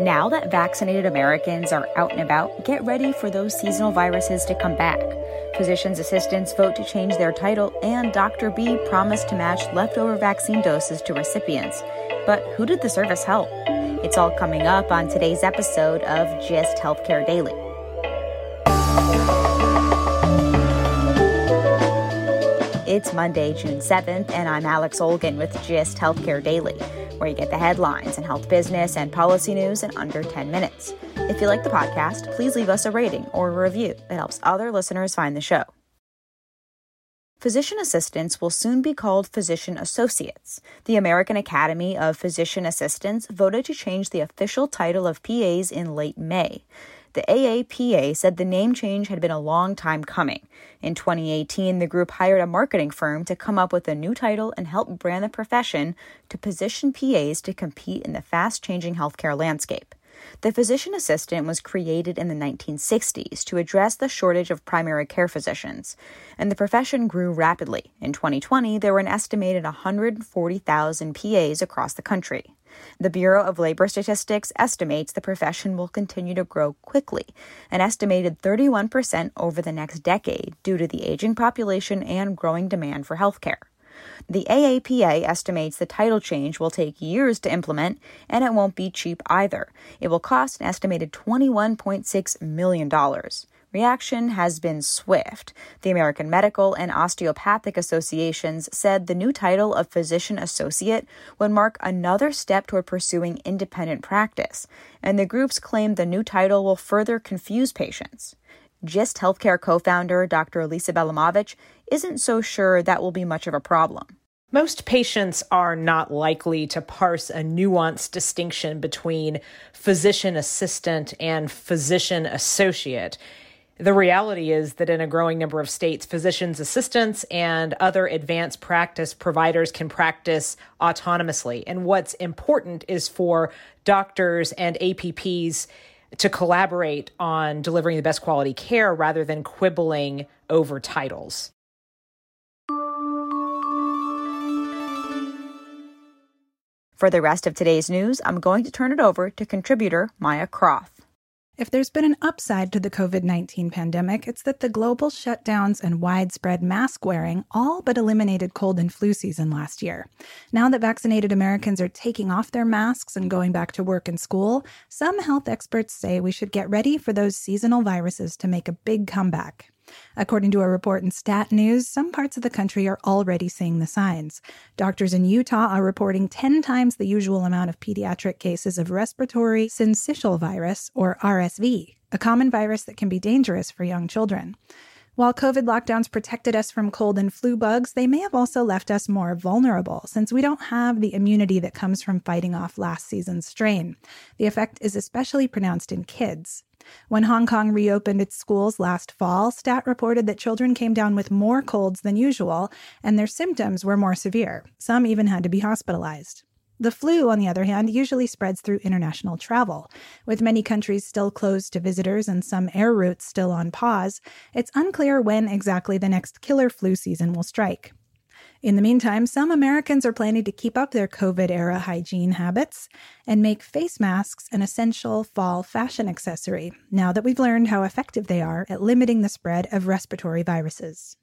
Now that vaccinated Americans are out and about, get ready for those seasonal viruses to come back. Physicians' assistants vote to change their title, and Dr. B promised to match leftover vaccine doses to recipients. But who did the service help? It's all coming up on today's episode of GIST Healthcare Daily. It's Monday, June 7th, and I'm Alex Olgin with GIST Healthcare Daily, where you get the headlines and health business and policy news in under 10 minutes. If you like the podcast, please leave us a rating or a review. It helps other listeners find the show. Physician assistants will soon be called physician associates. The American Academy of Physician Assistants voted to change the official title of PAs in late May. The AAPA said the name change had been a long time coming. In 2018, the group hired a marketing firm to come up with a new title and help brand the profession to position PAs to compete in the fast changing healthcare landscape. The physician assistant was created in the 1960s to address the shortage of primary care physicians, and the profession grew rapidly. In 2020, there were an estimated 140,000 PAs across the country. The Bureau of Labor Statistics estimates the profession will continue to grow quickly, an estimated 31% over the next decade due to the aging population and growing demand for healthcare. The AAPA estimates the title change will take years to implement, and it won't be cheap either. It will cost an estimated $21.6 million. Reaction has been swift. The American Medical and Osteopathic Associations said the new title of physician associate would mark another step toward pursuing independent practice, and the groups claim the new title will further confuse patients. GIST Healthcare co founder Dr. Lisa Bielamowicz isn't so sure that will be much of a problem. Most patients are not likely to parse a nuanced distinction between physician assistant and physician associate. The reality is that in a growing number of states, physicians' assistants and other advanced practice providers can practice autonomously. And what's important is for doctors and APPs to collaborate on delivering the best quality care rather than quibbling over titles. For the rest of today's news, I'm going to turn it over to contributor Maya Croft. If there's been an upside to the COVID 19 pandemic, it's that the global shutdowns and widespread mask wearing all but eliminated cold and flu season last year. Now that vaccinated Americans are taking off their masks and going back to work and school, some health experts say we should get ready for those seasonal viruses to make a big comeback. According to a report in Stat News, some parts of the country are already seeing the signs. Doctors in Utah are reporting 10 times the usual amount of pediatric cases of respiratory syncytial virus, or RSV, a common virus that can be dangerous for young children. While COVID lockdowns protected us from cold and flu bugs, they may have also left us more vulnerable since we don't have the immunity that comes from fighting off last season's strain. The effect is especially pronounced in kids. When Hong Kong reopened its schools last fall, STAT reported that children came down with more colds than usual, and their symptoms were more severe. Some even had to be hospitalized. The flu, on the other hand, usually spreads through international travel. With many countries still closed to visitors and some air routes still on pause, it's unclear when exactly the next killer flu season will strike. In the meantime, some Americans are planning to keep up their COVID era hygiene habits and make face masks an essential fall fashion accessory now that we've learned how effective they are at limiting the spread of respiratory viruses.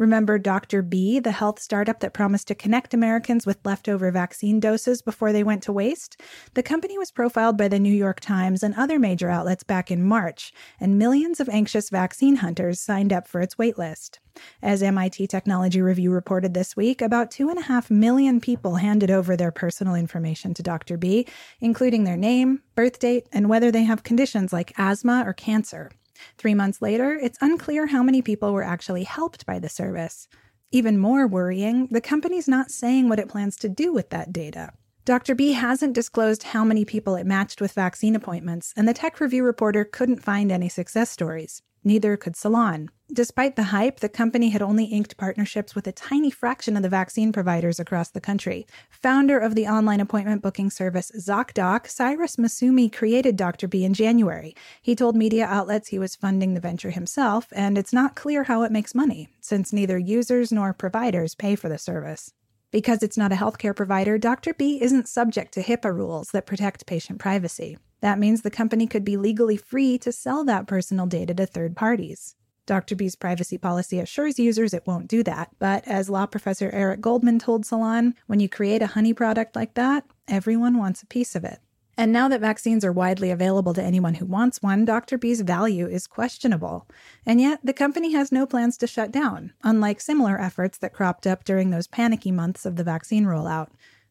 Remember Dr. B, the health startup that promised to connect Americans with leftover vaccine doses before they went to waste? The company was profiled by the New York Times and other major outlets back in March, and millions of anxious vaccine hunters signed up for its waitlist. As MIT Technology Review reported this week, about 2.5 million people handed over their personal information to Dr. B, including their name, birth date, and whether they have conditions like asthma or cancer. Three months later, it's unclear how many people were actually helped by the service. Even more worrying, the company's not saying what it plans to do with that data. Dr. B hasn't disclosed how many people it matched with vaccine appointments, and the tech review reporter couldn't find any success stories. Neither could Salon. Despite the hype, the company had only inked partnerships with a tiny fraction of the vaccine providers across the country. Founder of the online appointment booking service ZocDoc, Cyrus Massoumi created Dr. B in January. He told media outlets he was funding the venture himself, and it's not clear how it makes money, since neither users nor providers pay for the service. Because it's not a healthcare provider, Dr. B isn't subject to HIPAA rules that protect patient privacy. That means the company could be legally free to sell that personal data to third parties. Dr. B's privacy policy assures users it won't do that. But as law professor Eric Goldman told Salon, when you create a honey product like that, everyone wants a piece of it. And now that vaccines are widely available to anyone who wants one, Dr. B's value is questionable. And yet, the company has no plans to shut down, unlike similar efforts that cropped up during those panicky months of the vaccine rollout.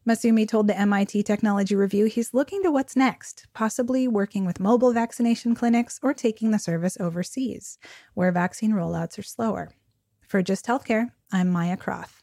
Massoumi told the MIT Technology Review he's looking to what's next, possibly working with mobile vaccination clinics or taking the service overseas, where vaccine rollouts are slower. For GIST Healthcare, I'm Maya Croft.